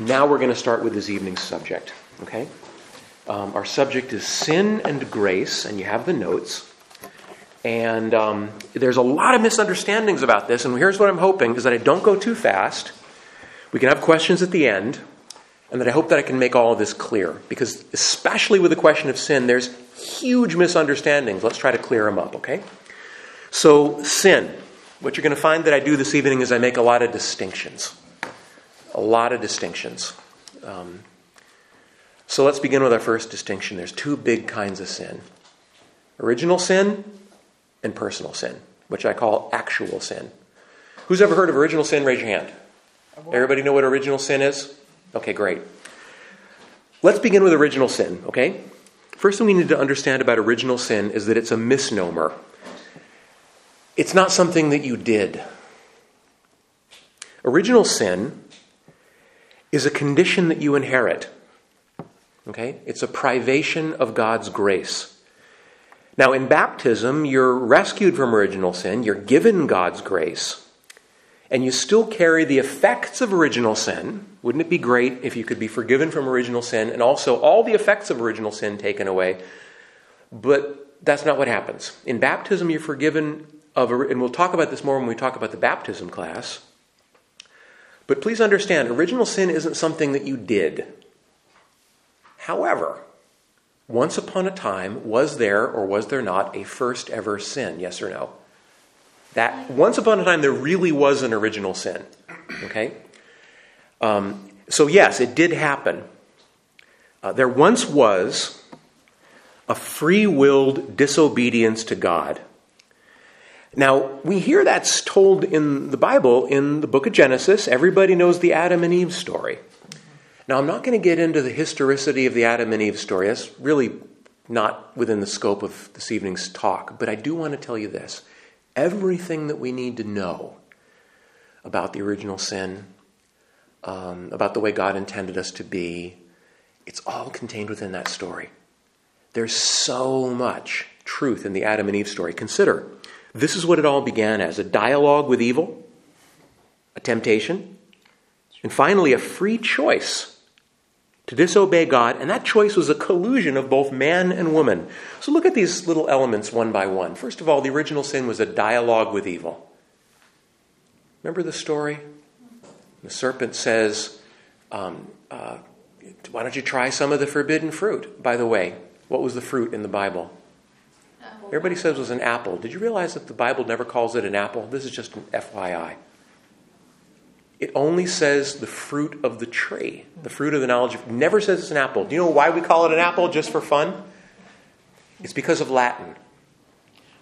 Now we're going to start with this evening's subject, okay? Um, our subject is sin and grace, and you have the notes. And um, there's a lot of misunderstandings about this, and here's what I'm hoping is that I don't go too fast. We can have questions at the end, and that I hope that I can make all of this clear. Because, especially with the question of sin, there's huge misunderstandings. Let's try to clear them up, okay? So, sin. What you're going to find that I do this evening is I make a lot of distinctions. A lot of distinctions. Um, so, let's begin with our first distinction. There's two big kinds of sin original sin and personal sin, which I call actual sin. Who's ever heard of original sin? Raise your hand. Everybody know what original sin is? Okay, great. Let's begin with original sin, okay? First thing we need to understand about original sin is that it's a misnomer. It's not something that you did. Original sin is a condition that you inherit. Okay? It's a privation of God's grace. Now, in baptism, you're rescued from original sin, you're given God's grace, and you still carry the effects of original sin. Wouldn't it be great if you could be forgiven from original sin and also all the effects of original sin taken away? But that's not what happens. In baptism, you're forgiven of, and we'll talk about this more when we talk about the baptism class. But please understand, original sin isn't something that you did. However, once upon a time, was there or was there not a first ever sin? Yes or no? That once upon a time there really was an original sin. Okay? Um, so, yes, it did happen. Uh, there once was a free willed disobedience to God. Now, we hear that's told in the Bible in the book of Genesis. Everybody knows the Adam and Eve story. Now, I'm not going to get into the historicity of the Adam and Eve story. That's really not within the scope of this evening's talk. But I do want to tell you this everything that we need to know about the original sin, um, about the way God intended us to be, it's all contained within that story. There's so much truth in the Adam and Eve story. Consider this is what it all began as a dialogue with evil, a temptation, and finally a free choice to disobey God, and that choice was a collusion of both man and woman. So look at these little elements one by one. First of all, the original sin was a dialogue with evil. Remember the story? The serpent says, um, uh, Why don't you try some of the forbidden fruit? By the way, what was the fruit in the Bible? Everybody says it was an apple. Did you realize that the Bible never calls it an apple? This is just an FYI it only says the fruit of the tree, the fruit of the knowledge of. Never says it's an apple. Do you know why we call it an apple just for fun? It's because of Latin.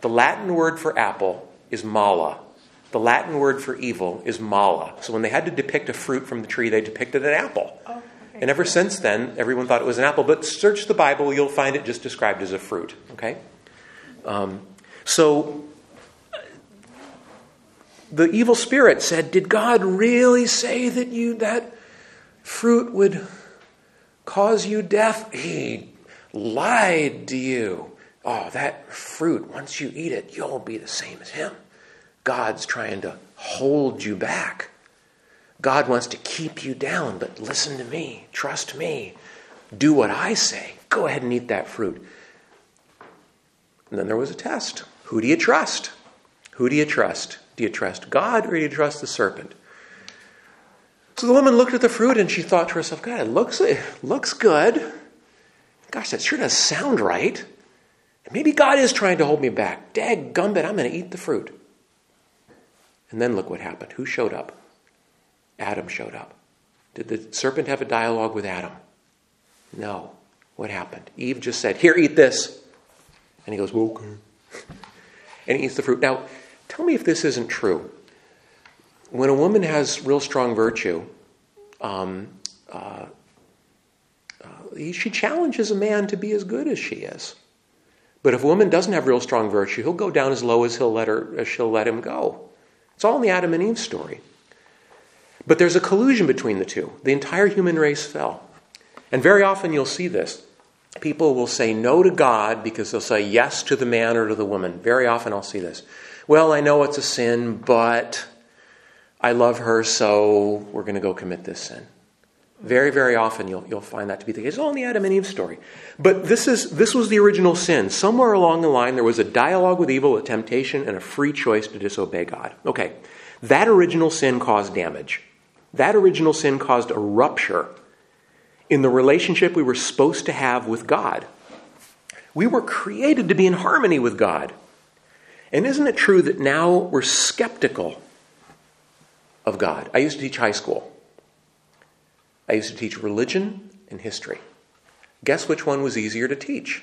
The Latin word for apple is mala. The Latin word for evil is mala. So when they had to depict a fruit from the tree, they depicted an apple. Oh, okay. And ever since then, everyone thought it was an apple. But search the Bible, you'll find it just described as a fruit. Okay? Um, so the evil spirit said, Did God really say that you that fruit would cause you death? He lied to you. Oh, that fruit, once you eat it, you'll be the same as him. God's trying to hold you back. God wants to keep you down, but listen to me, trust me, do what I say. Go ahead and eat that fruit. And then there was a test. Who do you trust? Who do you trust? Do you trust God or do you trust the serpent? So the woman looked at the fruit and she thought to herself, God, it looks, it looks good. Gosh, that sure does sound right. Maybe God is trying to hold me back. Dag gumbit, I'm going to eat the fruit. And then look what happened. Who showed up? Adam showed up. Did the serpent have a dialogue with Adam? No. What happened? Eve just said, Here, eat this. And he goes, well, okay. And he eats the fruit. Now, Tell me if this isn't true. When a woman has real strong virtue, um, uh, uh, she challenges a man to be as good as she is. But if a woman doesn't have real strong virtue, he'll go down as low as he'll let her as she'll let him go. It's all in the Adam and Eve story. But there's a collusion between the two. The entire human race fell. And very often you'll see this. People will say no to God because they'll say yes to the man or to the woman. Very often I'll see this well, I know it's a sin, but I love her, so we're going to go commit this sin. Very, very often you'll, you'll find that to be the case. It's all in the Adam and Eve story. But this, is, this was the original sin. Somewhere along the line, there was a dialogue with evil, a temptation, and a free choice to disobey God. Okay, that original sin caused damage. That original sin caused a rupture in the relationship we were supposed to have with God. We were created to be in harmony with God. And isn't it true that now we're skeptical of God? I used to teach high school. I used to teach religion and history. Guess which one was easier to teach?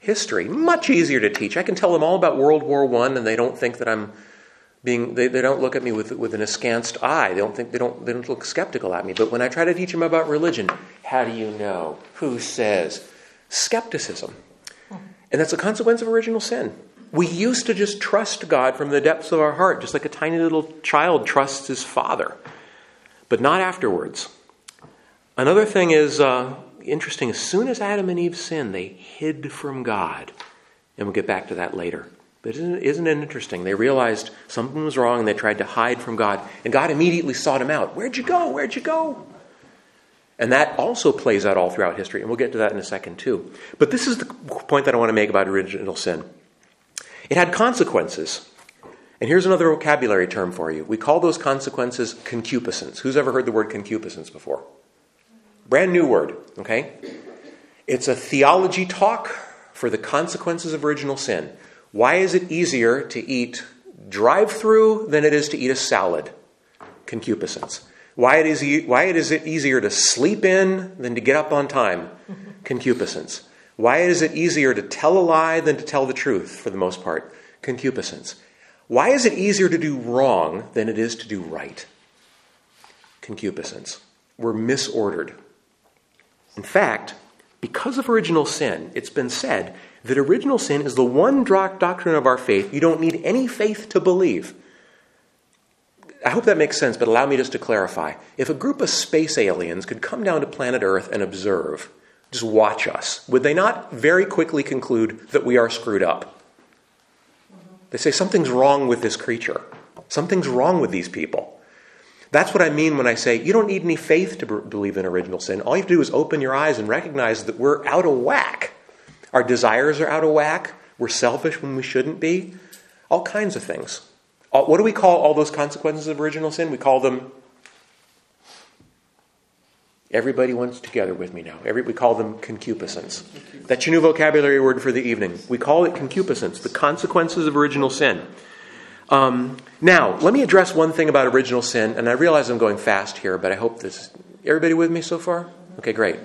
History. Much easier to teach. I can tell them all about World War I and they don't think that I'm being they, they don't look at me with, with an askance eye. They don't think they don't they don't look skeptical at me. But when I try to teach them about religion, how do you know? Who says? Skepticism. And that's a consequence of original sin. We used to just trust God from the depths of our heart, just like a tiny little child trusts his father, but not afterwards. Another thing is uh, interesting. As soon as Adam and Eve sinned, they hid from God. And we'll get back to that later. But isn't, isn't it interesting? They realized something was wrong and they tried to hide from God. And God immediately sought him out. Where'd you go? Where'd you go? And that also plays out all throughout history, and we'll get to that in a second too. But this is the point that I want to make about original sin. It had consequences. And here's another vocabulary term for you. We call those consequences concupiscence. Who's ever heard the word concupiscence before? Brand new word, okay? It's a theology talk for the consequences of original sin. Why is it easier to eat drive through than it is to eat a salad? Concupiscence. Why, it is, why it is it easier to sleep in than to get up on time? Concupiscence. Why is it easier to tell a lie than to tell the truth, for the most part? Concupiscence. Why is it easier to do wrong than it is to do right? Concupiscence. We're misordered. In fact, because of original sin, it's been said that original sin is the one doctrine of our faith you don't need any faith to believe. I hope that makes sense, but allow me just to clarify. If a group of space aliens could come down to planet Earth and observe, just watch us, would they not very quickly conclude that we are screwed up? They say something's wrong with this creature. Something's wrong with these people. That's what I mean when I say you don't need any faith to believe in original sin. All you have to do is open your eyes and recognize that we're out of whack. Our desires are out of whack. We're selfish when we shouldn't be. All kinds of things. What do we call all those consequences of original sin? We call them. Everybody wants together with me now. Every, we call them concupiscence. That's your new vocabulary word for the evening. We call it concupiscence, the consequences of original sin. Um, now, let me address one thing about original sin, and I realize I'm going fast here, but I hope this. Everybody with me so far? Okay, great.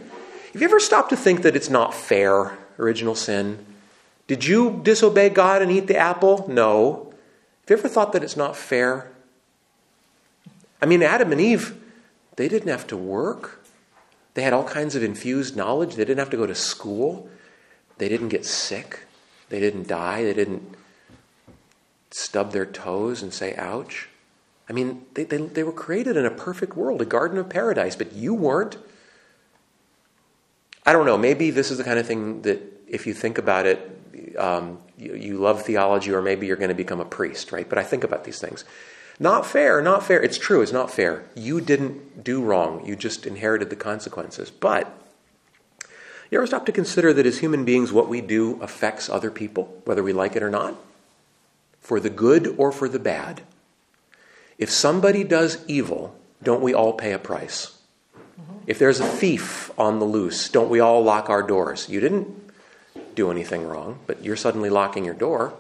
Have you ever stopped to think that it's not fair, original sin? Did you disobey God and eat the apple? No. Have you ever thought that it's not fair? I mean, Adam and Eve, they didn't have to work. They had all kinds of infused knowledge. They didn't have to go to school. They didn't get sick. They didn't die. They didn't stub their toes and say, ouch. I mean, they, they, they were created in a perfect world, a garden of paradise, but you weren't. I don't know. Maybe this is the kind of thing that, if you think about it, um, you, you love theology, or maybe you're going to become a priest, right? But I think about these things. Not fair, not fair. It's true, it's not fair. You didn't do wrong, you just inherited the consequences. But you ever stop to consider that as human beings, what we do affects other people, whether we like it or not? For the good or for the bad. If somebody does evil, don't we all pay a price? If there's a thief on the loose, don't we all lock our doors? You didn't do anything wrong, but you're suddenly locking your door.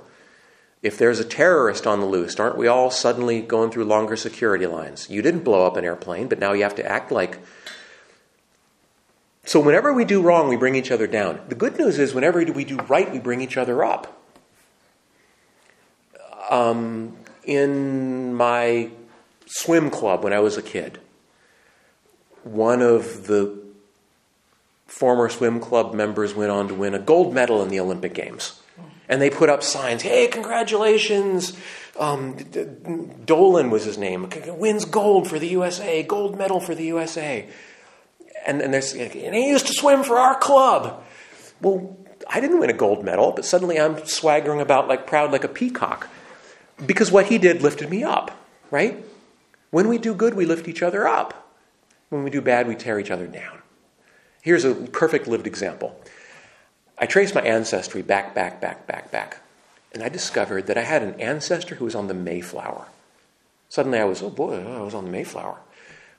If there's a terrorist on the loose, aren't we all suddenly going through longer security lines? You didn't blow up an airplane, but now you have to act like. So, whenever we do wrong, we bring each other down. The good news is, whenever we do right, we bring each other up. Um, in my swim club when I was a kid, one of the former swim club members went on to win a gold medal in the Olympic Games. And they put up signs, hey, congratulations. Um, Dolan was his name, wins gold for the USA, gold medal for the USA. And, and, and he used to swim for our club. Well, I didn't win a gold medal, but suddenly I'm swaggering about like proud like a peacock. Because what he did lifted me up, right? When we do good, we lift each other up. When we do bad, we tear each other down. Here's a perfect lived example. I traced my ancestry back, back, back, back, back. And I discovered that I had an ancestor who was on the Mayflower. Suddenly I was, oh boy, I was on the Mayflower.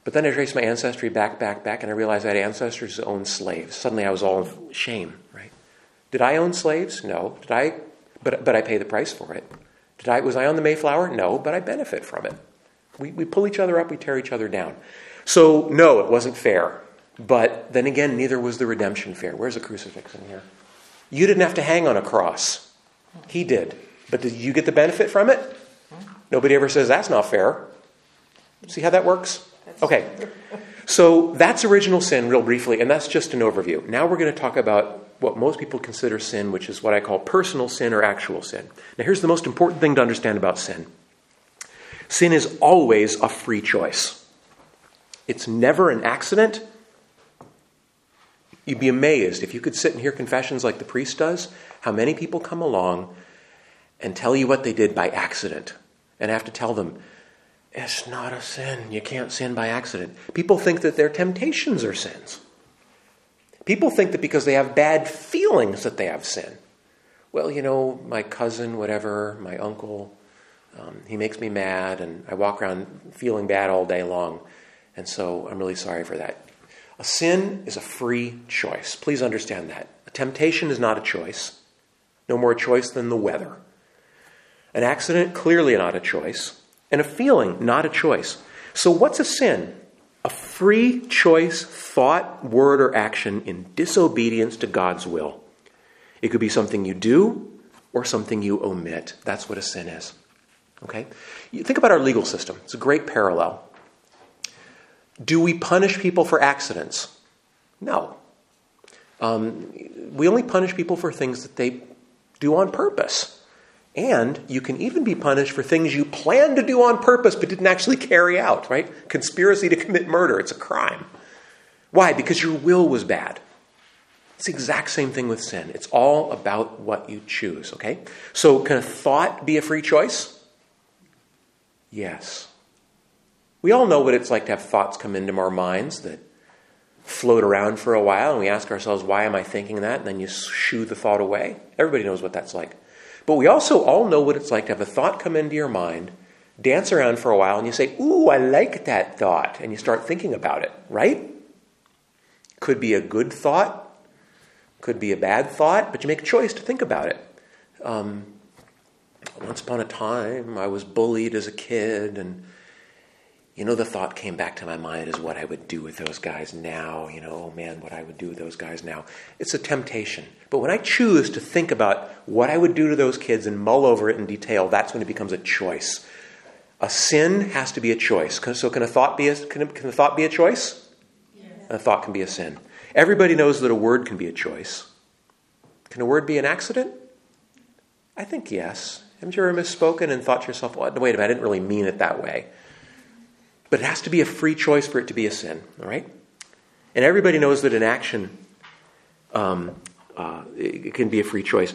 But then I traced my ancestry back, back, back, and I realized I had ancestors who owned slaves. Suddenly I was all of shame, right? Did I own slaves? No. Did I? But, but I pay the price for it. Did I, was I on the Mayflower? No, but I benefit from it. We, we pull each other up, we tear each other down. So, no, it wasn't fair. But then again, neither was the redemption fair. Where's the crucifix in here? You didn't have to hang on a cross. He did. But did you get the benefit from it? Nobody ever says that's not fair. See how that works? Okay. So that's original sin, real briefly, and that's just an overview. Now we're going to talk about what most people consider sin, which is what I call personal sin or actual sin. Now, here's the most important thing to understand about sin sin is always a free choice, it's never an accident. You'd be amazed if you could sit and hear confessions like the priest does, how many people come along and tell you what they did by accident and have to tell them, it's not a sin. You can't sin by accident. People think that their temptations are sins. People think that because they have bad feelings that they have sin. Well, you know, my cousin, whatever, my uncle, um, he makes me mad, and I walk around feeling bad all day long, and so I'm really sorry for that. A sin is a free choice. Please understand that. A temptation is not a choice, no more a choice than the weather. An accident, clearly not a choice, and a feeling, not a choice. So, what's a sin? a free choice, thought, word, or action in disobedience to God's will. It could be something you do or something you omit. That's what a sin is. Okay? You think about our legal system. It's a great parallel. Do we punish people for accidents? No. Um, we only punish people for things that they do on purpose. And you can even be punished for things you planned to do on purpose but didn't actually carry out, right? Conspiracy to commit murder, it's a crime. Why? Because your will was bad. It's the exact same thing with sin. It's all about what you choose, okay? So, can a thought be a free choice? Yes. We all know what it's like to have thoughts come into our minds that float around for a while, and we ask ourselves, why am I thinking that? And then you shoo the thought away. Everybody knows what that's like. But we also all know what it's like to have a thought come into your mind, dance around for a while, and you say, Ooh, I like that thought. And you start thinking about it, right? Could be a good thought, could be a bad thought, but you make a choice to think about it. Um, once upon a time, I was bullied as a kid, and you know, the thought came back to my mind is what I would do with those guys now. You know, oh man, what I would do with those guys now. It's a temptation. But when I choose to think about what I would do to those kids and mull over it in detail, that's when it becomes a choice. A sin has to be a choice. So, can a thought be a, can a, can a thought be a choice? Yes. A thought can be a sin. Everybody knows that a word can be a choice. Can a word be an accident? I think yes. Haven't you ever misspoken and thought to yourself, well, wait a minute, I didn't really mean it that way? But it has to be a free choice for it to be a sin, all right? And everybody knows that an action um, uh, it can be a free choice.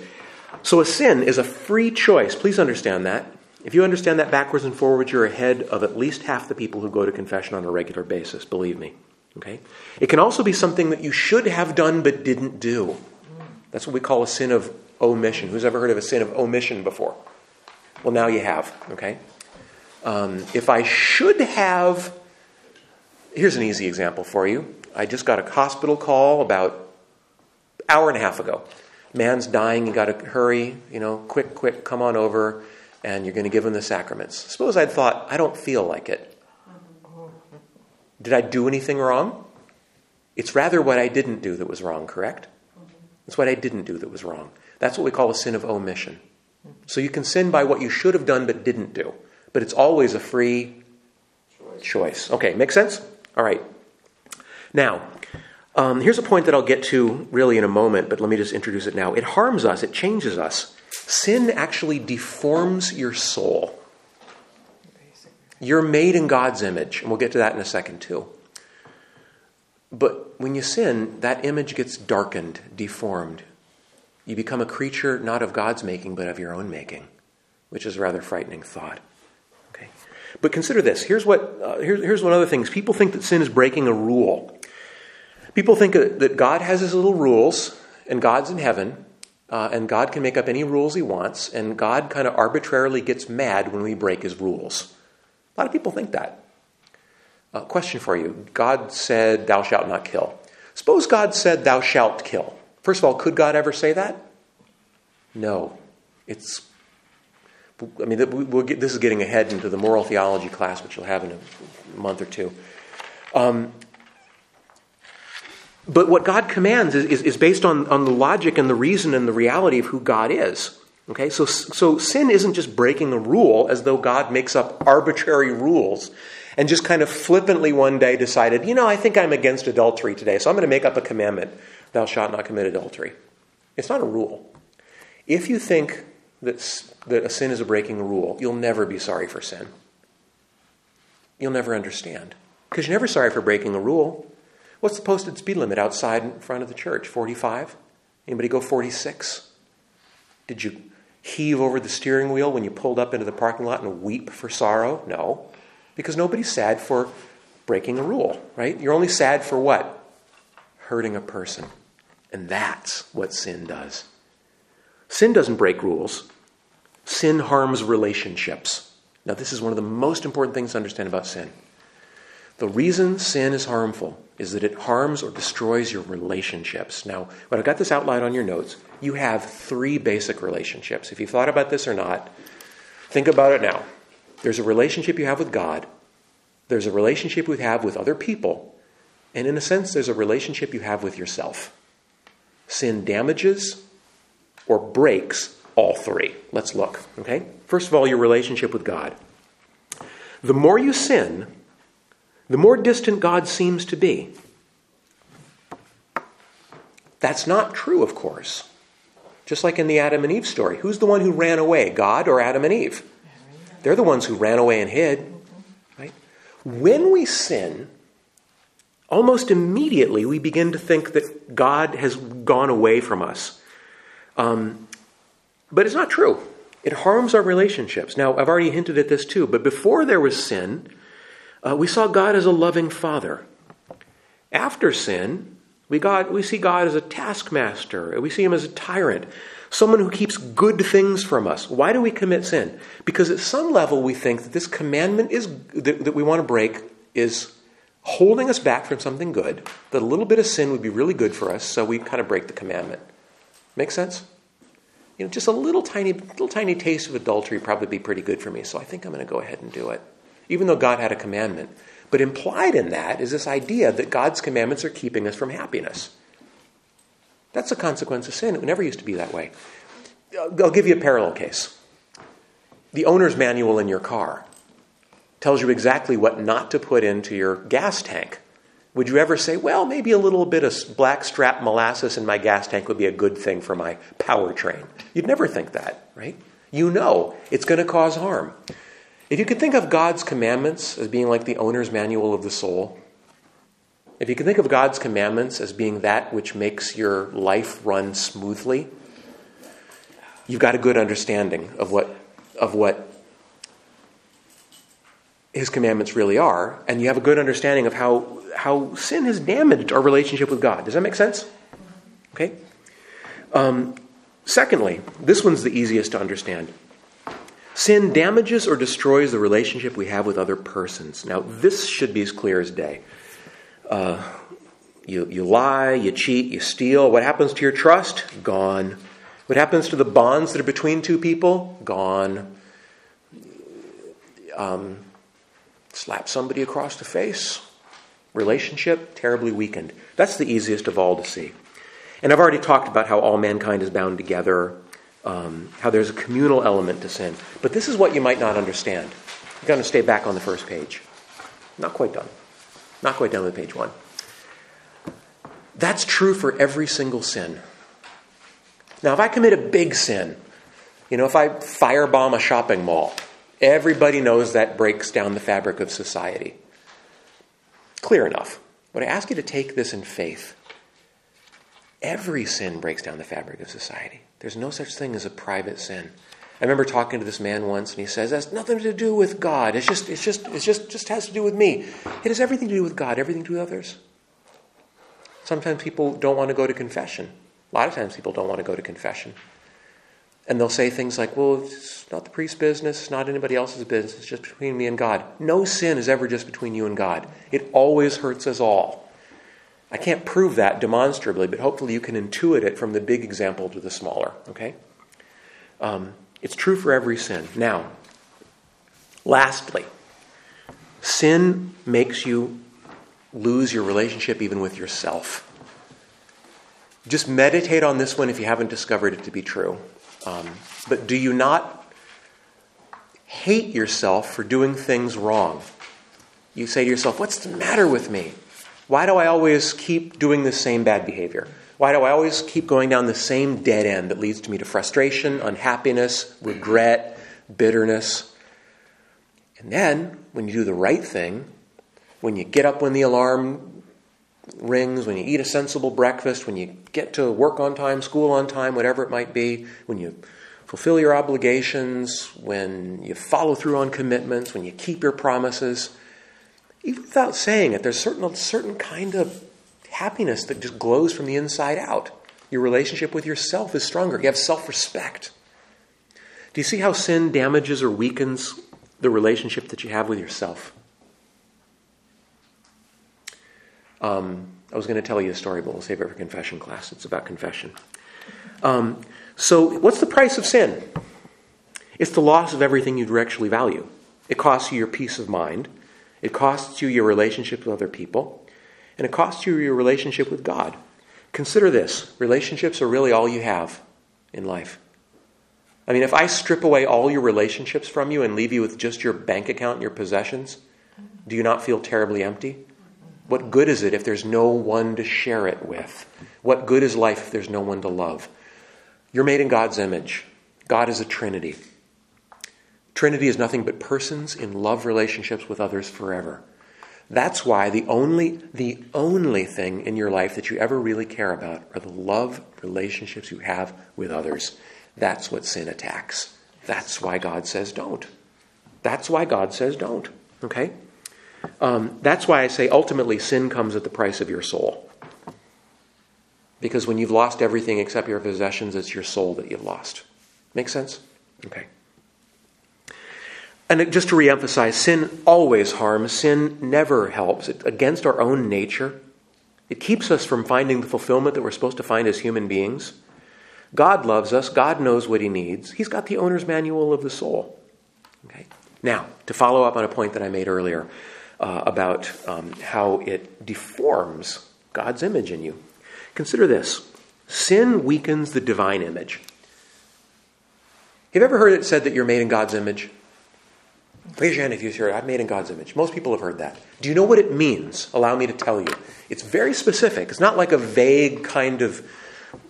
So a sin is a free choice. Please understand that. If you understand that backwards and forwards, you're ahead of at least half the people who go to confession on a regular basis, believe me. Okay? It can also be something that you should have done but didn't do. That's what we call a sin of omission. Who's ever heard of a sin of omission before? Well, now you have, okay? Um, if I should have, here's an easy example for you. I just got a hospital call about hour and a half ago. Man's dying, you got to hurry, you know, quick, quick, come on over, and you're going to give him the sacraments. Suppose I'd thought, I don't feel like it. Did I do anything wrong? It's rather what I didn't do that was wrong, correct? It's what I didn't do that was wrong. That's what we call a sin of omission. So you can sin by what you should have done but didn't do but it's always a free choice. Okay, make sense? All right. Now, um, here's a point that I'll get to really in a moment, but let me just introduce it now. It harms us, it changes us. Sin actually deforms your soul. You're made in God's image, and we'll get to that in a second too. But when you sin, that image gets darkened, deformed. You become a creature not of God's making, but of your own making, which is a rather frightening thought. But consider this. Here's what. Uh, here's, here's one other thing. People think that sin is breaking a rule. People think that God has his little rules, and God's in heaven, uh, and God can make up any rules he wants, and God kind of arbitrarily gets mad when we break his rules. A lot of people think that. Uh, question for you God said, Thou shalt not kill. Suppose God said, Thou shalt kill. First of all, could God ever say that? No. It's, I mean, we'll get, this is getting ahead into the moral theology class, which you'll have in a month or two. Um, but what God commands is, is, is, based on, on the logic and the reason and the reality of who God is. Okay, so, so sin isn't just breaking a rule as though God makes up arbitrary rules and just kind of flippantly one day decided, you know, I think I'm against adultery today, so I'm going to make up a commandment thou shalt not commit adultery. It's not a rule. If you think that, that a sin is a breaking a rule, you'll never be sorry for sin. You'll never understand. Because you're never sorry for breaking a rule. What's the posted speed limit outside in front of the church? 45? Anybody go 46? Did you heave over the steering wheel when you pulled up into the parking lot and weep for sorrow? No. Because nobody's sad for breaking a rule, right? You're only sad for what? Hurting a person. And that's what sin does. Sin doesn't break rules, sin harms relationships. Now, this is one of the most important things to understand about sin. The reason sin is harmful is that it harms or destroys your relationships. Now, when I got this outlined on your notes, you have three basic relationships. If you've thought about this or not, think about it now. There's a relationship you have with God, there's a relationship you have with other people, and in a sense, there's a relationship you have with yourself. Sin damages or breaks all three. Let's look, okay? First of all, your relationship with God. The more you sin, the more distant God seems to be. That's not true, of course. Just like in the Adam and Eve story. Who's the one who ran away, God or Adam and Eve? They're the ones who ran away and hid. Right? When we sin, almost immediately we begin to think that God has gone away from us. Um, but it's not true. It harms our relationships. Now, I've already hinted at this too, but before there was sin, uh, we saw God as a loving father. After sin, we, got, we see God as a taskmaster. We see him as a tyrant, someone who keeps good things from us. Why do we commit sin? Because at some level we think that this commandment is, that, that we want to break is holding us back from something good, that a little bit of sin would be really good for us, so we kind of break the commandment. Make sense? You know, just a little tiny, little tiny taste of adultery probably be pretty good for me, so I think I'm going to go ahead and do it even though God had a commandment. But implied in that is this idea that God's commandments are keeping us from happiness. That's a consequence of sin. It never used to be that way. I'll give you a parallel case. The owner's manual in your car tells you exactly what not to put into your gas tank. Would you ever say, well, maybe a little bit of blackstrap molasses in my gas tank would be a good thing for my powertrain? You'd never think that, right? You know it's going to cause harm. If you could think of God's commandments as being like the owner's manual of the soul, if you can think of God's commandments as being that which makes your life run smoothly, you've got a good understanding of what, of what his commandments really are, and you have a good understanding of how, how sin has damaged our relationship with God. Does that make sense? Okay? Um, secondly, this one's the easiest to understand. Sin damages or destroys the relationship we have with other persons. Now, this should be as clear as day. Uh, you, you lie, you cheat, you steal. What happens to your trust? Gone. What happens to the bonds that are between two people? Gone. Um, slap somebody across the face. Relationship terribly weakened. That's the easiest of all to see. And I've already talked about how all mankind is bound together um, how there's a communal element to sin. But this is what you might not understand. You're going to stay back on the first page. Not quite done. Not quite done with page one. That's true for every single sin. Now, if I commit a big sin, you know, if I firebomb a shopping mall, everybody knows that breaks down the fabric of society. Clear enough. But I ask you to take this in faith. Every sin breaks down the fabric of society. There's no such thing as a private sin. I remember talking to this man once, and he says, "That's nothing to do with God. It's just, it's just, it's just, just has to do with me. It has everything to do with God, everything to do with others." Sometimes people don't want to go to confession. A lot of times people don't want to go to confession. And they'll say things like, well, it's not the priest's business, it's not anybody else's business, it's just between me and God. No sin is ever just between you and God. It always hurts us all. I can't prove that demonstrably, but hopefully you can intuit it from the big example to the smaller, okay? Um, it's true for every sin. Now, lastly, sin makes you lose your relationship even with yourself. Just meditate on this one if you haven't discovered it to be true. Um, but do you not hate yourself for doing things wrong? You say to yourself, What's the matter with me? Why do I always keep doing the same bad behavior? Why do I always keep going down the same dead end that leads to me to frustration, unhappiness, regret, bitterness? And then, when you do the right thing, when you get up when the alarm rings, when you eat a sensible breakfast, when you get to work on time, school on time, whatever it might be, when you fulfill your obligations, when you follow through on commitments, when you keep your promises, even without saying it, there's certain certain kind of happiness that just glows from the inside out. Your relationship with yourself is stronger. You have self-respect. Do you see how sin damages or weakens the relationship that you have with yourself? Um, I was going to tell you a story, but we'll save it for confession class. It's about confession. Um, so, what's the price of sin? It's the loss of everything you'd actually value. It costs you your peace of mind. It costs you your relationship with other people. And it costs you your relationship with God. Consider this relationships are really all you have in life. I mean, if I strip away all your relationships from you and leave you with just your bank account and your possessions, do you not feel terribly empty? What good is it if there's no one to share it with? What good is life if there's no one to love? You're made in God's image. God is a Trinity. Trinity is nothing but persons in love relationships with others forever. That's why the only the only thing in your life that you ever really care about are the love relationships you have with others. That's what sin attacks. That's why God says don't. That's why God says don't. Okay? Um, that's why I say ultimately sin comes at the price of your soul. Because when you've lost everything except your possessions, it's your soul that you've lost. Make sense? Okay. And just to reemphasize, sin always harms. Sin never helps. It's against our own nature. It keeps us from finding the fulfillment that we're supposed to find as human beings. God loves us. God knows what He needs. He's got the owner's manual of the soul. Okay. Now, to follow up on a point that I made earlier, uh, about um, how it deforms God's image in you. Consider this sin weakens the divine image. Have you ever heard it said that you're made in God's image? Raise your hand if you've heard. I'm made in God's image. Most people have heard that. Do you know what it means? Allow me to tell you. It's very specific. It's not like a vague kind of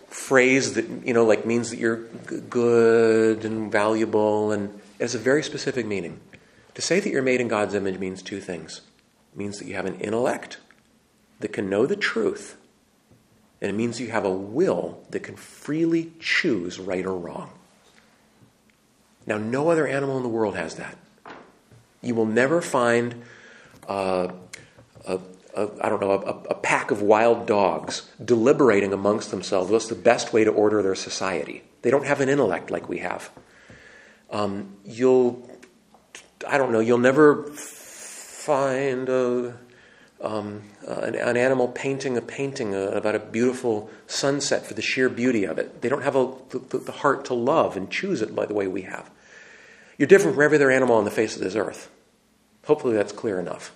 phrase that, you know, like means that you're good and valuable, and it has a very specific meaning. To say that you're made in God's image means two things. It means that you have an intellect that can know the truth, and it means you have a will that can freely choose right or wrong. Now, no other animal in the world has that. You will never find uh, a, a, I don't know, a, a pack of wild dogs deliberating amongst themselves what's the best way to order their society. They don't have an intellect like we have. Um, you'll I don't know, you'll never find a, um, an, an, animal painting a painting uh, about a beautiful sunset for the sheer beauty of it. They don't have a, the, the heart to love and choose it by the way we have. You're different from every other animal on the face of this earth. Hopefully that's clear enough.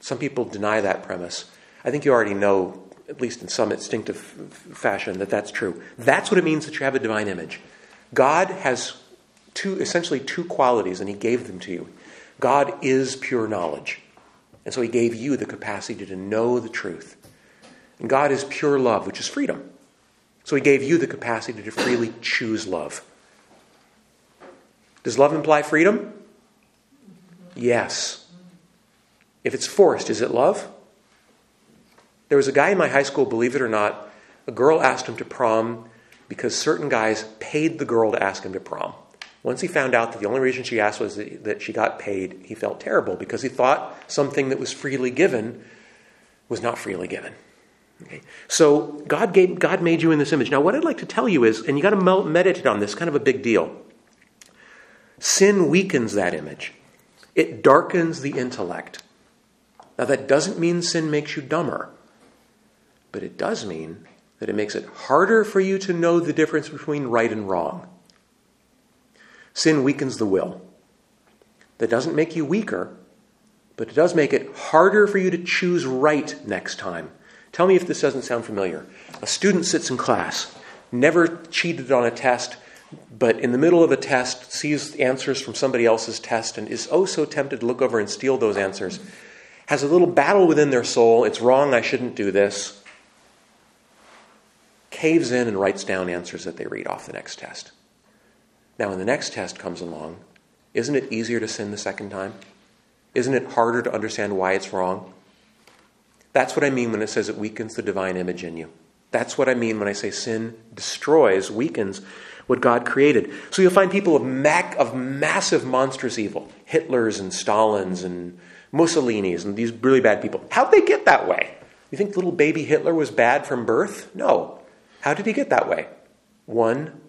Some people deny that premise. I think you already know, at least in some instinctive fashion, that that's true. That's what it means that you have a divine image. God has two, essentially two qualities, and He gave them to you. God is pure knowledge. And so He gave you the capacity to know the truth. And God is pure love, which is freedom. So He gave you the capacity to freely choose love. Does love imply freedom? Yes. If it's forced, is it love? There was a guy in my high school, believe it or not, a girl asked him to prom because certain guys paid the girl to ask him to prom. Once he found out that the only reason she asked was that she got paid, he felt terrible because he thought something that was freely given was not freely given. Okay. So God gave, God made you in this image. Now, what I'd like to tell you is, and you got to meditate on this, kind of a big deal. Sin weakens that image. It darkens the intellect. Now, that doesn't mean sin makes you dumber, but it does mean that it makes it harder for you to know the difference between right and wrong. Sin weakens the will. That doesn't make you weaker, but it does make it harder for you to choose right next time. Tell me if this doesn't sound familiar. A student sits in class, never cheated on a test, but in the middle of a test sees answers from somebody else's test and is oh so tempted to look over and steal those answers. Has a little battle within their soul. It's wrong, I shouldn't do this. Caves in and writes down answers that they read off the next test. Now, when the next test comes along, isn't it easier to sin the second time? Isn't it harder to understand why it's wrong? That's what I mean when it says it weakens the divine image in you. That's what I mean when I say sin destroys, weakens what God created. So you'll find people of, mac- of massive, monstrous evil Hitlers and Stalins and Mussolinis and these really bad people. How'd they get that way? You think little baby Hitler was bad from birth? No. How did he get that way? One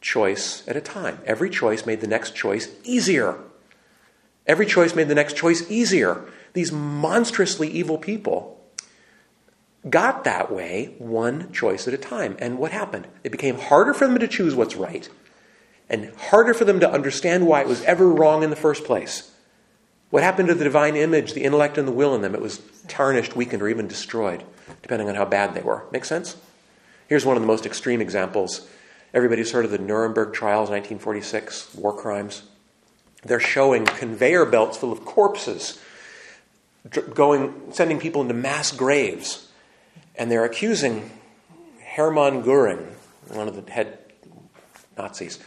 choice at a time. Every choice made the next choice easier. Every choice made the next choice easier. These monstrously evil people got that way one choice at a time. And what happened? It became harder for them to choose what's right and harder for them to understand why it was ever wrong in the first place. What happened to the divine image, the intellect, and the will in them? It was tarnished, weakened, or even destroyed, depending on how bad they were. Make sense? Here's one of the most extreme examples Everybody's heard of the Nuremberg trials, 1946, war crimes. They're showing conveyor belts full of corpses, going, sending people into mass graves. And they're accusing Hermann Goering, one of the head Nazis,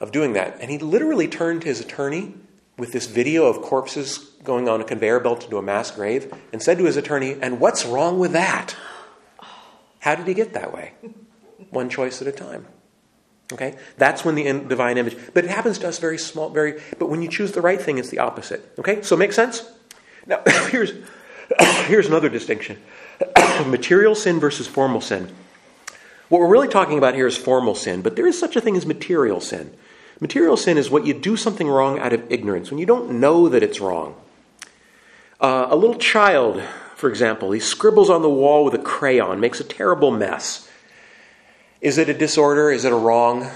of doing that. And he literally turned to his attorney with this video of corpses going on a conveyor belt into a mass grave and said to his attorney, And what's wrong with that? How did he get that way? One choice at a time. Okay? That's when the in, divine image. But it happens to us very small, very. But when you choose the right thing, it's the opposite. Okay? So make sense? Now, here's, here's another distinction material sin versus formal sin. What we're really talking about here is formal sin, but there is such a thing as material sin. Material sin is what you do something wrong out of ignorance, when you don't know that it's wrong. Uh, a little child, for example, he scribbles on the wall with a crayon, makes a terrible mess. Is it a disorder? Is it a wrong?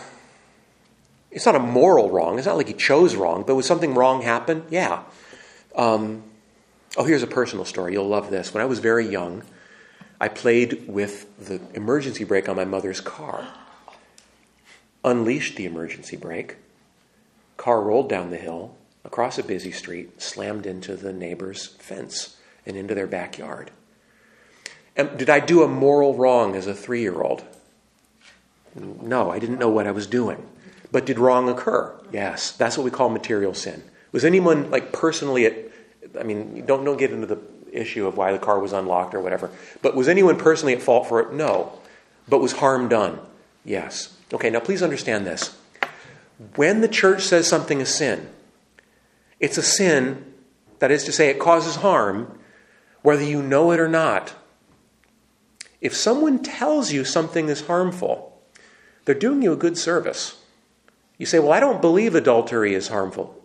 It's not a moral wrong. It's not like he chose wrong, but would something wrong happen? Yeah. Um, oh, here's a personal story. You'll love this. When I was very young, I played with the emergency brake on my mother's car. Unleashed the emergency brake. Car rolled down the hill, across a busy street, slammed into the neighbor's fence and into their backyard. And did I do a moral wrong as a three year old? No, I didn't know what I was doing. But did wrong occur? Yes. That's what we call material sin. Was anyone like personally at I mean, don't don't get into the issue of why the car was unlocked or whatever. But was anyone personally at fault for it? No. But was harm done? Yes. Okay, now please understand this. When the church says something is sin, it's a sin, that is to say, it causes harm, whether you know it or not. If someone tells you something is harmful, they're doing you a good service. You say, Well, I don't believe adultery is harmful.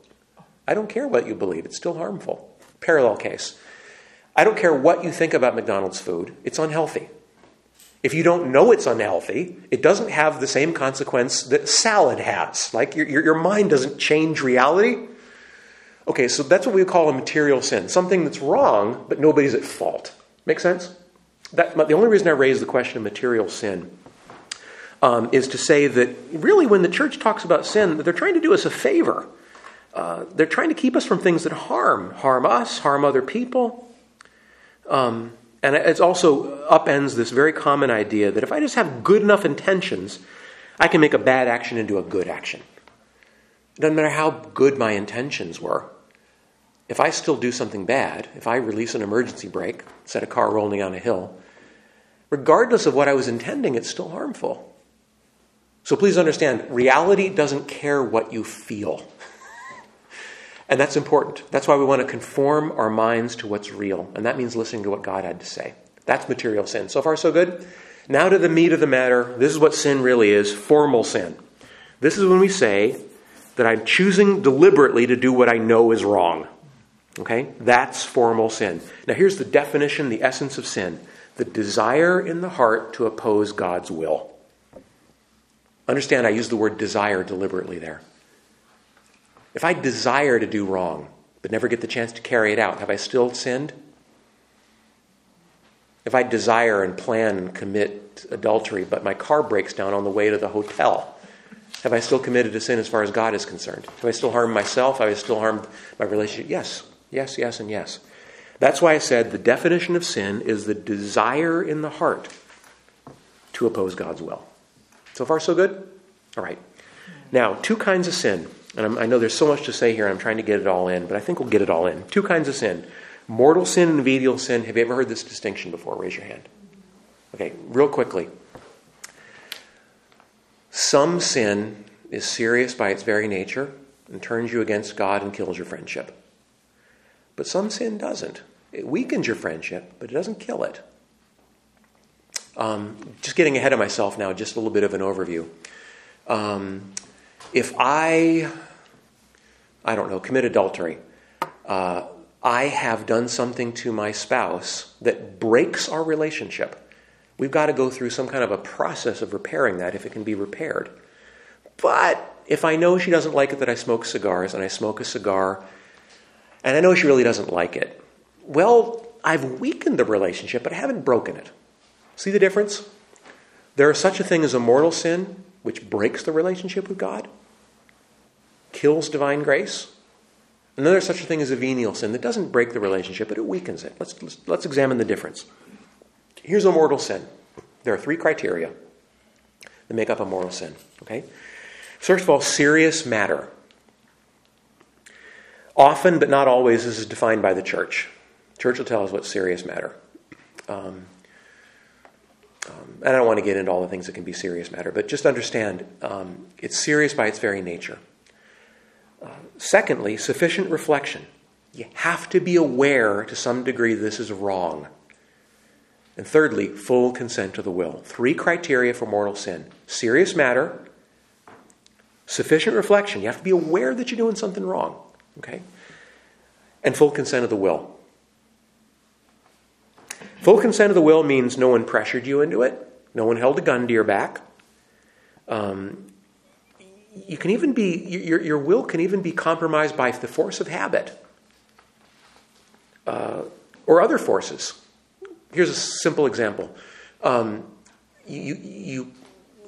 I don't care what you believe, it's still harmful. Parallel case. I don't care what you think about McDonald's food, it's unhealthy. If you don't know it's unhealthy, it doesn't have the same consequence that salad has. Like your, your, your mind doesn't change reality. Okay, so that's what we call a material sin something that's wrong, but nobody's at fault. Make sense? That, the only reason I raise the question of material sin um, is to say that really when the church talks about sin, they're trying to do us a favor. Uh, they're trying to keep us from things that harm, harm us, harm other people. Um, and it also upends this very common idea that if I just have good enough intentions, I can make a bad action into a good action. It doesn't matter how good my intentions were. If I still do something bad, if I release an emergency brake, set a car rolling on a hill, regardless of what I was intending, it's still harmful. So please understand, reality doesn't care what you feel. and that's important. That's why we want to conform our minds to what's real. And that means listening to what God had to say. That's material sin. So far, so good? Now to the meat of the matter. This is what sin really is formal sin. This is when we say that I'm choosing deliberately to do what I know is wrong. Okay? That's formal sin. Now, here's the definition, the essence of sin the desire in the heart to oppose God's will. Understand, I use the word desire deliberately there. If I desire to do wrong, but never get the chance to carry it out, have I still sinned? If I desire and plan and commit adultery, but my car breaks down on the way to the hotel, have I still committed a sin as far as God is concerned? Have I still harmed myself? Have I still harmed my relationship? Yes, yes, yes, and yes. That's why I said the definition of sin is the desire in the heart to oppose God's will. So far, so good? All right. Now, two kinds of sin. And I'm, i know there's so much to say here, I'm trying to get it all in, but I think we'll get it all in. Two kinds of sin mortal sin and venial sin. Have you ever heard this distinction before? Raise your hand. Okay, real quickly. Some sin is serious by its very nature and turns you against God and kills your friendship. But some sin doesn't. It weakens your friendship, but it doesn't kill it. Um, just getting ahead of myself now, just a little bit of an overview. Um, if I, I don't know, commit adultery, uh, I have done something to my spouse that breaks our relationship. We've got to go through some kind of a process of repairing that if it can be repaired. But if I know she doesn't like it that I smoke cigars and I smoke a cigar and I know she really doesn't like it, well, I've weakened the relationship, but I haven't broken it. See the difference? There is such a thing as a mortal sin, which breaks the relationship with God, kills divine grace. And then there's such a thing as a venial sin that doesn't break the relationship, but it weakens it. Let's, let's, let's examine the difference. Here's a mortal sin. There are three criteria that make up a mortal sin. Okay? First of all, serious matter. Often, but not always, this is defined by the church. Church will tell us what's serious matter. Um, and I don't want to get into all the things that can be serious matter, but just understand um, it's serious by its very nature. Uh, secondly, sufficient reflection. You have to be aware to some degree this is wrong. And thirdly, full consent to the will. Three criteria for mortal sin serious matter, sufficient reflection. You have to be aware that you're doing something wrong. Okay? And full consent of the will. Full consent of the will means no one pressured you into it, no one held a gun to your back. Um, you can even be, your, your will can even be compromised by the force of habit uh, or other forces. Here's a simple example. Um, you, you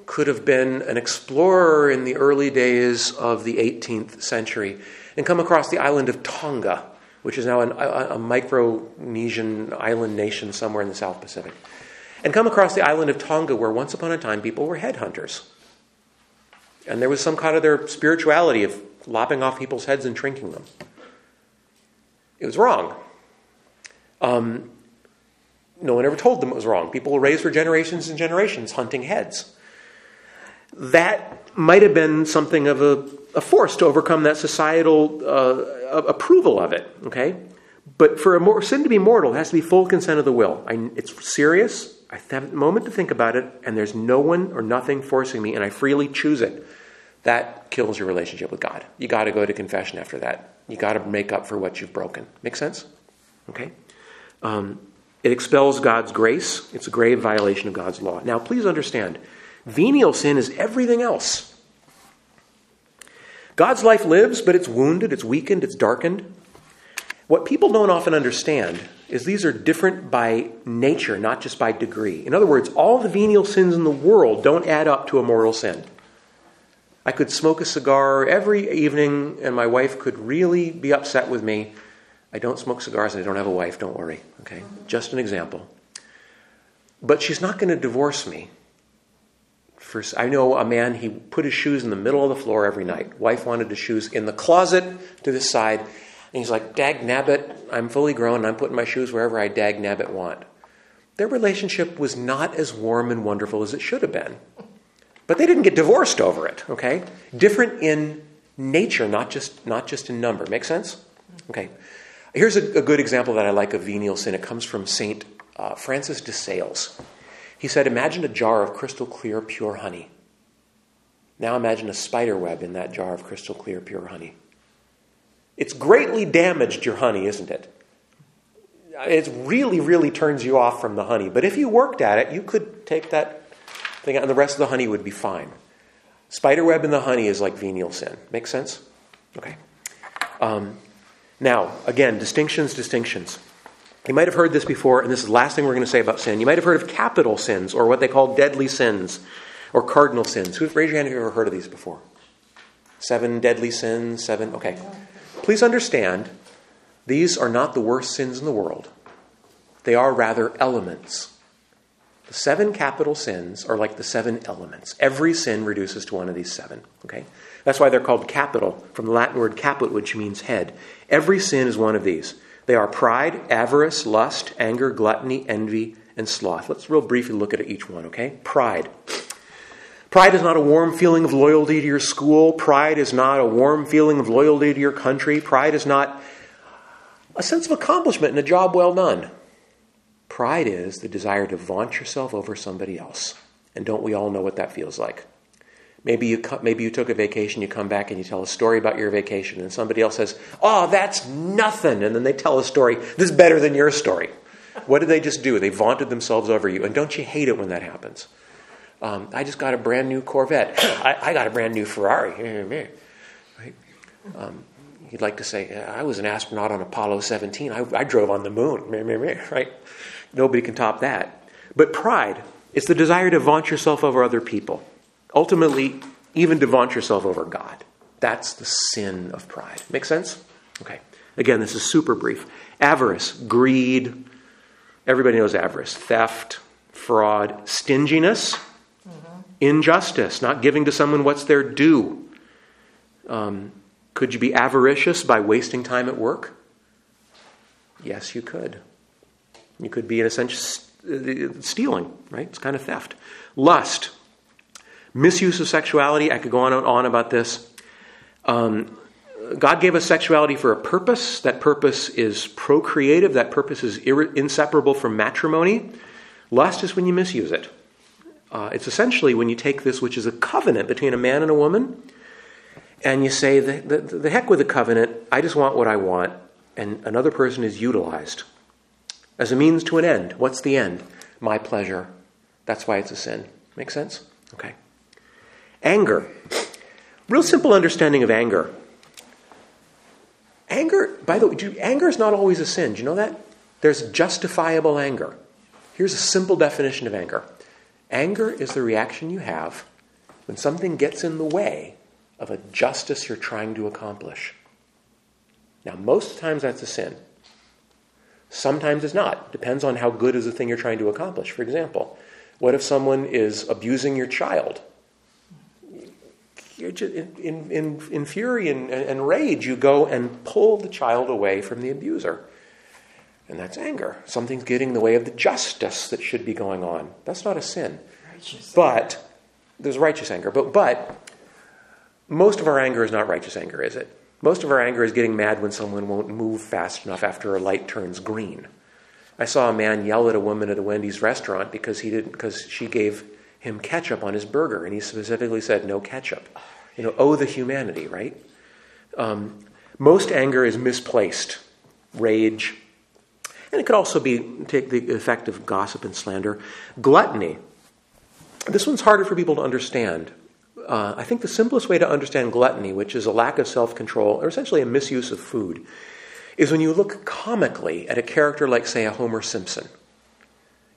could have been an explorer in the early days of the 18th century and come across the island of Tonga which is now an, a, a Micronesian island nation somewhere in the South Pacific, and come across the island of Tonga, where once upon a time people were headhunters. And there was some kind of their spirituality of lopping off people's heads and shrinking them. It was wrong. Um, no one ever told them it was wrong. People were raised for generations and generations hunting heads. That might have been something of a, a force to overcome that societal uh, approval of it, okay? But for a more, sin to be mortal, it has to be full consent of the will. I, it's serious. I have a moment to think about it, and there's no one or nothing forcing me, and I freely choose it. That kills your relationship with God. You got to go to confession after that. You got to make up for what you've broken. Make sense? Okay. Um, it expels God's grace. It's a grave violation of God's law. Now, please understand, venial sin is everything else. God's life lives, but it's wounded, it's weakened, it's darkened. What people don't often understand is these are different by nature, not just by degree. In other words, all the venial sins in the world don't add up to a mortal sin. I could smoke a cigar every evening, and my wife could really be upset with me. I don't smoke cigars and I don't have a wife, don't worry. Okay? Just an example. But she's not going to divorce me for, I know a man, he put his shoes in the middle of the floor every night. Wife wanted his shoes in the closet to the side. And he's like, dag nabbit, I'm fully grown I'm putting my shoes wherever I dag nabbit want. Their relationship was not as warm and wonderful as it should have been. But they didn't get divorced over it, okay? Different in nature, not just, not just in number. Make sense? Okay. Here's a, a good example that I like of venial sin. It comes from St. Uh, Francis de Sales. He said, Imagine a jar of crystal clear, pure honey. Now imagine a spider web in that jar of crystal clear, pure honey. It's greatly damaged your honey, isn't it? It really, really turns you off from the honey. But if you worked at it, you could take that thing out, and the rest of the honey would be fine. Spiderweb in the honey is like venial sin. Make sense? Okay. Um, now, again, distinctions, distinctions. You might have heard this before, and this is the last thing we're going to say about sin. You might have heard of capital sins, or what they call deadly sins, or cardinal sins. Who's raise your hand if you've ever heard of these before? Seven deadly sins, seven. Okay. Please understand, these are not the worst sins in the world. They are rather elements. The seven capital sins are like the seven elements. Every sin reduces to one of these seven. Okay? That's why they're called capital, from the Latin word caput, which means head. Every sin is one of these. They are pride, avarice, lust, anger, gluttony, envy, and sloth. Let's real briefly look at each one, okay? Pride. Pride is not a warm feeling of loyalty to your school. Pride is not a warm feeling of loyalty to your country. Pride is not a sense of accomplishment and a job well done. Pride is the desire to vaunt yourself over somebody else. And don't we all know what that feels like? Maybe you, maybe you took a vacation, you come back and you tell a story about your vacation, and somebody else says, Oh, that's nothing. And then they tell a story that's better than your story. What did they just do? They vaunted themselves over you. And don't you hate it when that happens? Um, I just got a brand new Corvette. I, I, got a brand new Ferrari. Right? Um, you'd like to say, I was an astronaut on Apollo 17. I, I drove on the moon. Right? Nobody can top that. But pride, it's the desire to vaunt yourself over other people. Ultimately, even to vaunt yourself over God. That's the sin of pride. Make sense? Okay. Again, this is super brief. Avarice, greed. Everybody knows avarice. Theft, fraud, stinginess. Injustice, not giving to someone what's their due. Um, could you be avaricious by wasting time at work? Yes, you could. You could be, in a sense, stealing, right? It's kind of theft. Lust, misuse of sexuality. I could go on and on about this. Um, God gave us sexuality for a purpose. That purpose is procreative, that purpose is ir- inseparable from matrimony. Lust is when you misuse it. Uh, it's essentially when you take this, which is a covenant between a man and a woman, and you say, the, the, the heck with the covenant, I just want what I want, and another person is utilized as a means to an end. What's the end? My pleasure. That's why it's a sin. Make sense? Okay. Anger. Real simple understanding of anger. Anger, by the way, anger is not always a sin. Do you know that? There's justifiable anger. Here's a simple definition of anger anger is the reaction you have when something gets in the way of a justice you're trying to accomplish. Now, most times that's a sin. Sometimes it's not. Depends on how good is the thing you're trying to accomplish. For example, what if someone is abusing your child in, in, in, in fury and, and rage, you go and pull the child away from the abuser. And that's anger. Something's getting in the way of the justice that should be going on. That's not a sin. Righteous but there's righteous anger. But, but most of our anger is not righteous anger, is it? Most of our anger is getting mad when someone won't move fast enough after a light turns green. I saw a man yell at a woman at a Wendy's restaurant because he didn't because she gave him ketchup on his burger, and he specifically said no ketchup. You know, oh, the humanity, right? Um, most anger is misplaced, rage, and it could also be take the effect of gossip and slander. Gluttony. This one's harder for people to understand. Uh, I think the simplest way to understand gluttony, which is a lack of self control, or essentially a misuse of food, is when you look comically at a character like, say, a Homer Simpson.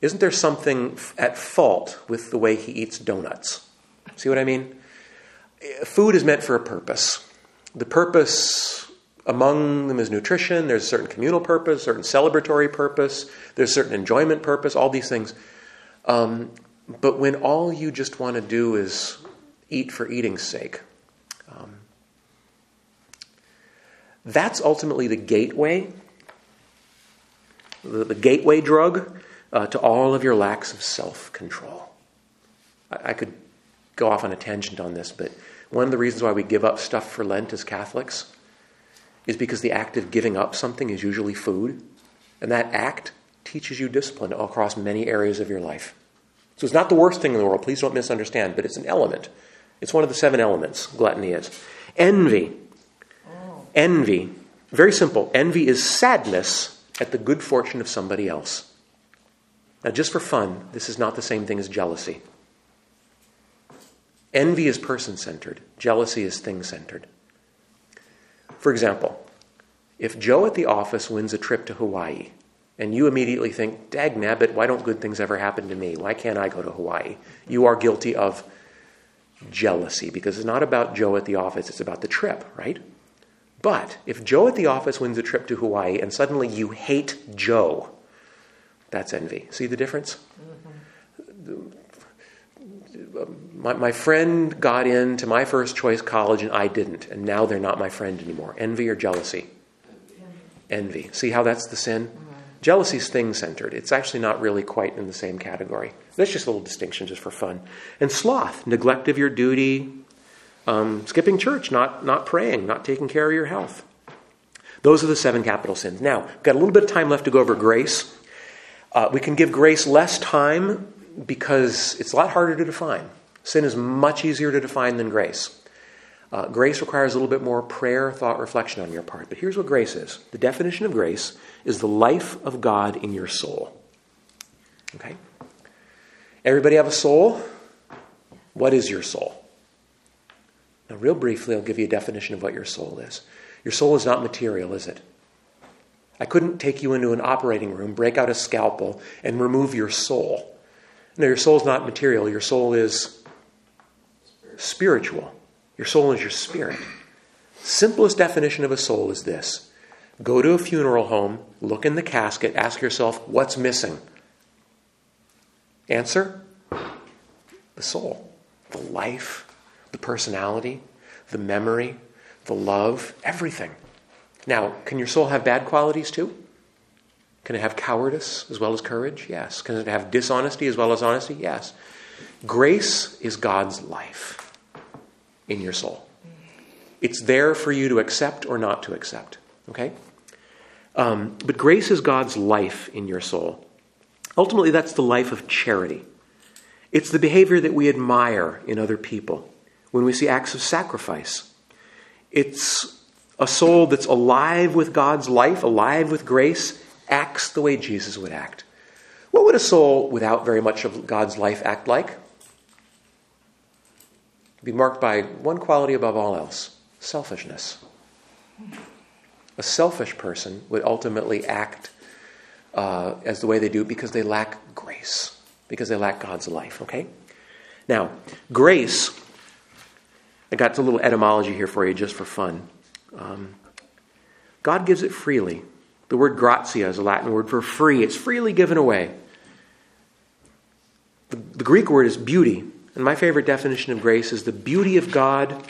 Isn't there something at fault with the way he eats donuts? See what I mean? Food is meant for a purpose. The purpose among them is nutrition, there's a certain communal purpose, certain celebratory purpose, there's certain enjoyment purpose, all these things. Um, but when all you just want to do is eat for eating's sake, um, that's ultimately the gateway, the, the gateway drug uh, to all of your lacks of self control. I, I, could go off on a tangent on this, but one of the reasons why we give up stuff for Lent as Catholics is because the act of giving up something is usually food, and that act teaches you discipline across many areas of your life. So it's not the worst thing in the world, please don't misunderstand, but it's an element. It's one of the seven elements, gluttony is. Envy. Envy. Very simple. Envy is sadness at the good fortune of somebody else. Now, just for fun, this is not the same thing as jealousy. Envy is person centered, jealousy is thing centered. For example, if Joe at the office wins a trip to Hawaii, and you immediately think, dag nabbit, why don't good things ever happen to me? Why can't I go to Hawaii? You are guilty of jealousy because it's not about Joe at the office, it's about the trip, right? But if Joe at the office wins a trip to Hawaii and suddenly you hate Joe, that's envy. See the difference? Mm-hmm. My, my friend got into my first choice college and I didn't, and now they're not my friend anymore. Envy or jealousy? Envy. See how that's the sin? Jealousy is thing centered. It's actually not really quite in the same category. That's just a little distinction, just for fun. And sloth, neglect of your duty, um, skipping church, not, not praying, not taking care of your health. Those are the seven capital sins. Now, we've got a little bit of time left to go over grace. Uh, we can give grace less time because it's a lot harder to define. Sin is much easier to define than grace. Uh, grace requires a little bit more prayer, thought, reflection on your part. But here's what grace is the definition of grace is the life of God in your soul. Okay? Everybody have a soul? What is your soul? Now, real briefly, I'll give you a definition of what your soul is. Your soul is not material, is it? I couldn't take you into an operating room, break out a scalpel, and remove your soul. No, your soul is not material. Your soul is spiritual. Your soul is your spirit. Simplest definition of a soul is this go to a funeral home, look in the casket, ask yourself, what's missing? Answer the soul, the life, the personality, the memory, the love, everything. Now, can your soul have bad qualities too? Can it have cowardice as well as courage? Yes. Can it have dishonesty as well as honesty? Yes. Grace is God's life in your soul. It's there for you to accept or not to accept. Okay? Um, but grace is God's life in your soul. Ultimately, that's the life of charity. It's the behavior that we admire in other people when we see acts of sacrifice. It's a soul that's alive with God's life, alive with grace, acts the way Jesus would act. What would a soul without very much of God's life act like? be marked by one quality above all else selfishness. A selfish person would ultimately act uh, as the way they do because they lack grace, because they lack God's life, okay? Now, grace, I got a little etymology here for you just for fun. Um, God gives it freely. The word gratia is a Latin word for free, it's freely given away. The, the Greek word is beauty. And my favorite definition of grace is the beauty of God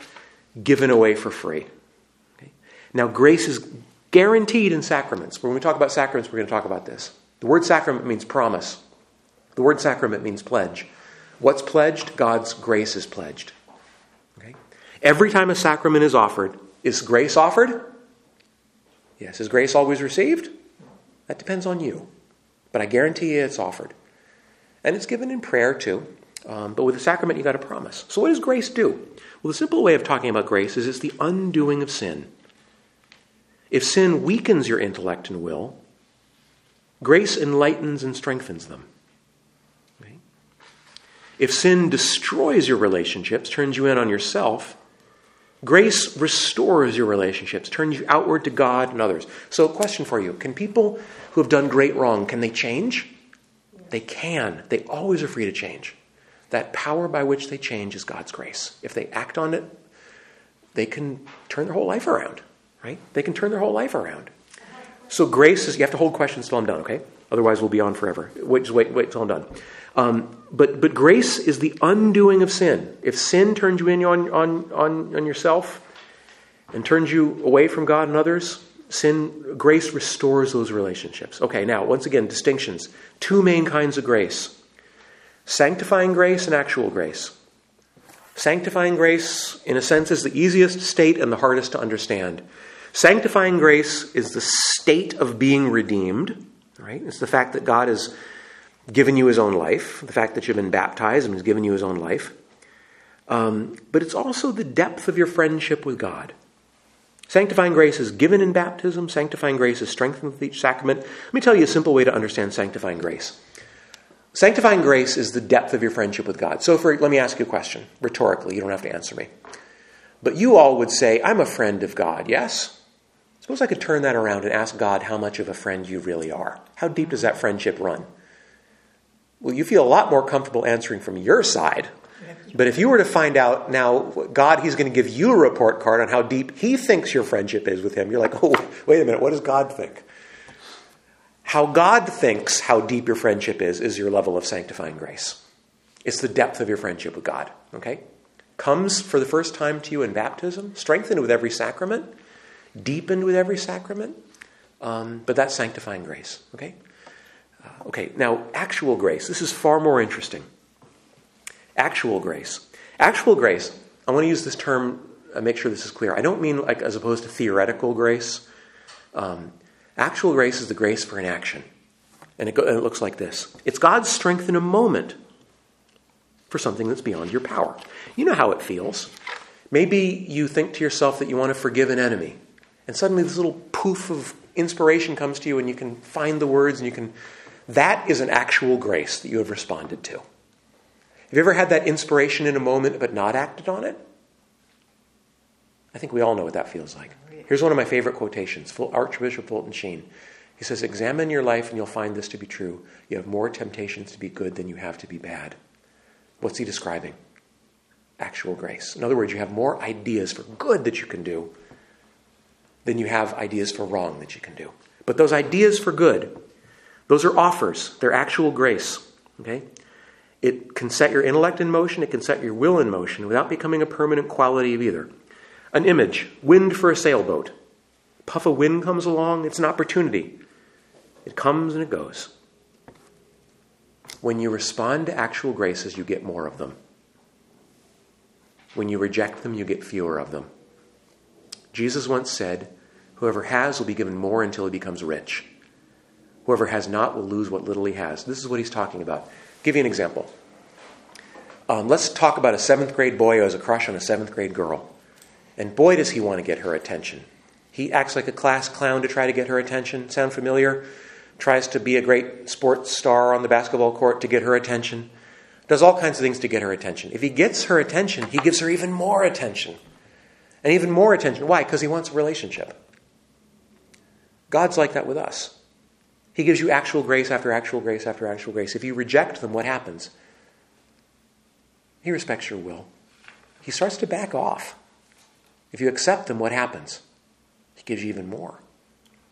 given away for free. Okay? Now, grace is guaranteed in sacraments. When we talk about sacraments, we're going to talk about this. The word sacrament means promise, the word sacrament means pledge. What's pledged? God's grace is pledged. Okay? Every time a sacrament is offered, is grace offered? Yes. Is grace always received? That depends on you. But I guarantee you it's offered. And it's given in prayer too. Um, but with the sacrament, you got a promise. So, what does grace do? Well, the simple way of talking about grace is it's the undoing of sin. If sin weakens your intellect and will, grace enlightens and strengthens them. Okay? If sin destroys your relationships, turns you in on yourself, grace restores your relationships, turns you outward to God and others. So, question for you Can people who have done great wrong, can they change? They can. They always are free to change. That power by which they change is God's grace. If they act on it, they can turn their whole life around, right? They can turn their whole life around. So grace is, you have to hold questions till I'm done, okay? Otherwise, we'll be on forever. Wait, just wait, wait till I'm done. Um, but, but grace is the undoing of sin. If sin turns you in on, on, on, on yourself and turns you away from God and others, sin, grace restores those relationships. Okay, now, once again, distinctions. Two main kinds of grace sanctifying grace and actual grace. Sanctifying grace, in a sense, is the easiest state and the hardest to understand. Sanctifying grace is the state of being redeemed, right? It's the fact that God has given you his own life, the fact that you've been baptized and has given you his own life. Um, but it's also the depth of your friendship with God. Sanctifying grace is given in baptism. Sanctifying grace is strengthened with each sacrament. Let me tell you a simple way to understand sanctifying grace. Sanctifying grace is the depth of your friendship with God. So, for, let me ask you a question, rhetorically. You don't have to answer me. But you all would say, I'm a friend of God, yes? Suppose I could turn that around and ask God how much of a friend you really are. How deep does that friendship run? Well, you feel a lot more comfortable answering from your side but if you were to find out now, God, He's going to give you a report card on how deep He thinks your friendship is with Him, you're like, oh, wait a minute, what does God think? How God thinks how deep your friendship is, is your level of sanctifying grace. It's the depth of your friendship with God, okay? Comes for the first time to you in baptism, strengthened with every sacrament, deepened with every sacrament, um, but that's sanctifying grace, okay? Okay, now, actual grace. This is far more interesting. Actual grace. Actual grace, I want to use this term, uh, make sure this is clear. I don't mean like as opposed to theoretical grace. Um, actual grace is the grace for an action. And it, go, and it looks like this it's God's strength in a moment for something that's beyond your power. You know how it feels. Maybe you think to yourself that you want to forgive an enemy, and suddenly this little poof of inspiration comes to you, and you can find the words, and you can. That is an actual grace that you have responded to. Have you ever had that inspiration in a moment but not acted on it? I think we all know what that feels like. Here's one of my favorite quotations Archbishop Fulton Sheen. He says, Examine your life and you'll find this to be true. You have more temptations to be good than you have to be bad. What's he describing? Actual grace. In other words, you have more ideas for good that you can do than you have ideas for wrong that you can do. But those ideas for good, those are offers, they're actual grace. Okay? It can set your intellect in motion, it can set your will in motion without becoming a permanent quality of either. An image, wind for a sailboat. Puff of wind comes along, it's an opportunity. It comes and it goes. When you respond to actual graces, you get more of them. When you reject them, you get fewer of them. Jesus once said, Whoever has will be given more until he becomes rich. Whoever has not will lose what little he has. This is what he's talking about give you an example. Um, let's talk about a seventh grade boy who has a crush on a seventh grade girl. And boy, does he want to get her attention. He acts like a class clown to try to get her attention. Sound familiar? Tries to be a great sports star on the basketball court to get her attention. Does all kinds of things to get her attention. If he gets her attention, he gives her even more attention. And even more attention. Why? Because he wants a relationship. God's like that with us. He gives you actual grace after actual grace after actual grace. If you reject them, what happens? He respects your will. He starts to back off. If you accept them, what happens? He gives you even more.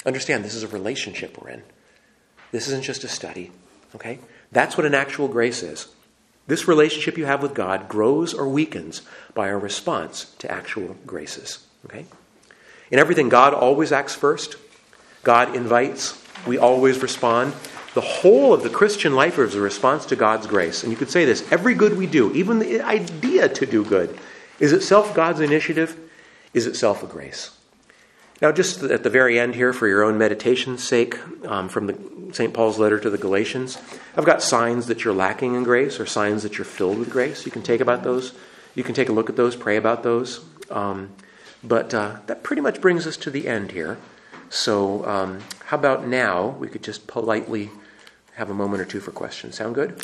Understand, this is a relationship we're in. This isn't just a study, okay? That's what an actual grace is. This relationship you have with God grows or weakens by our response to actual graces, okay? In everything, God always acts first. God invites, we always respond. The whole of the Christian life is a response to God's grace. And you could say this every good we do, even the idea to do good, is itself God's initiative, is itself a grace. Now, just at the very end here, for your own meditation's sake, um, from the, St. Paul's letter to the Galatians, I've got signs that you're lacking in grace or signs that you're filled with grace. You can take about those. You can take a look at those, pray about those. Um, but uh, that pretty much brings us to the end here. So, um, how about now we could just politely have a moment or two for questions? Sound good?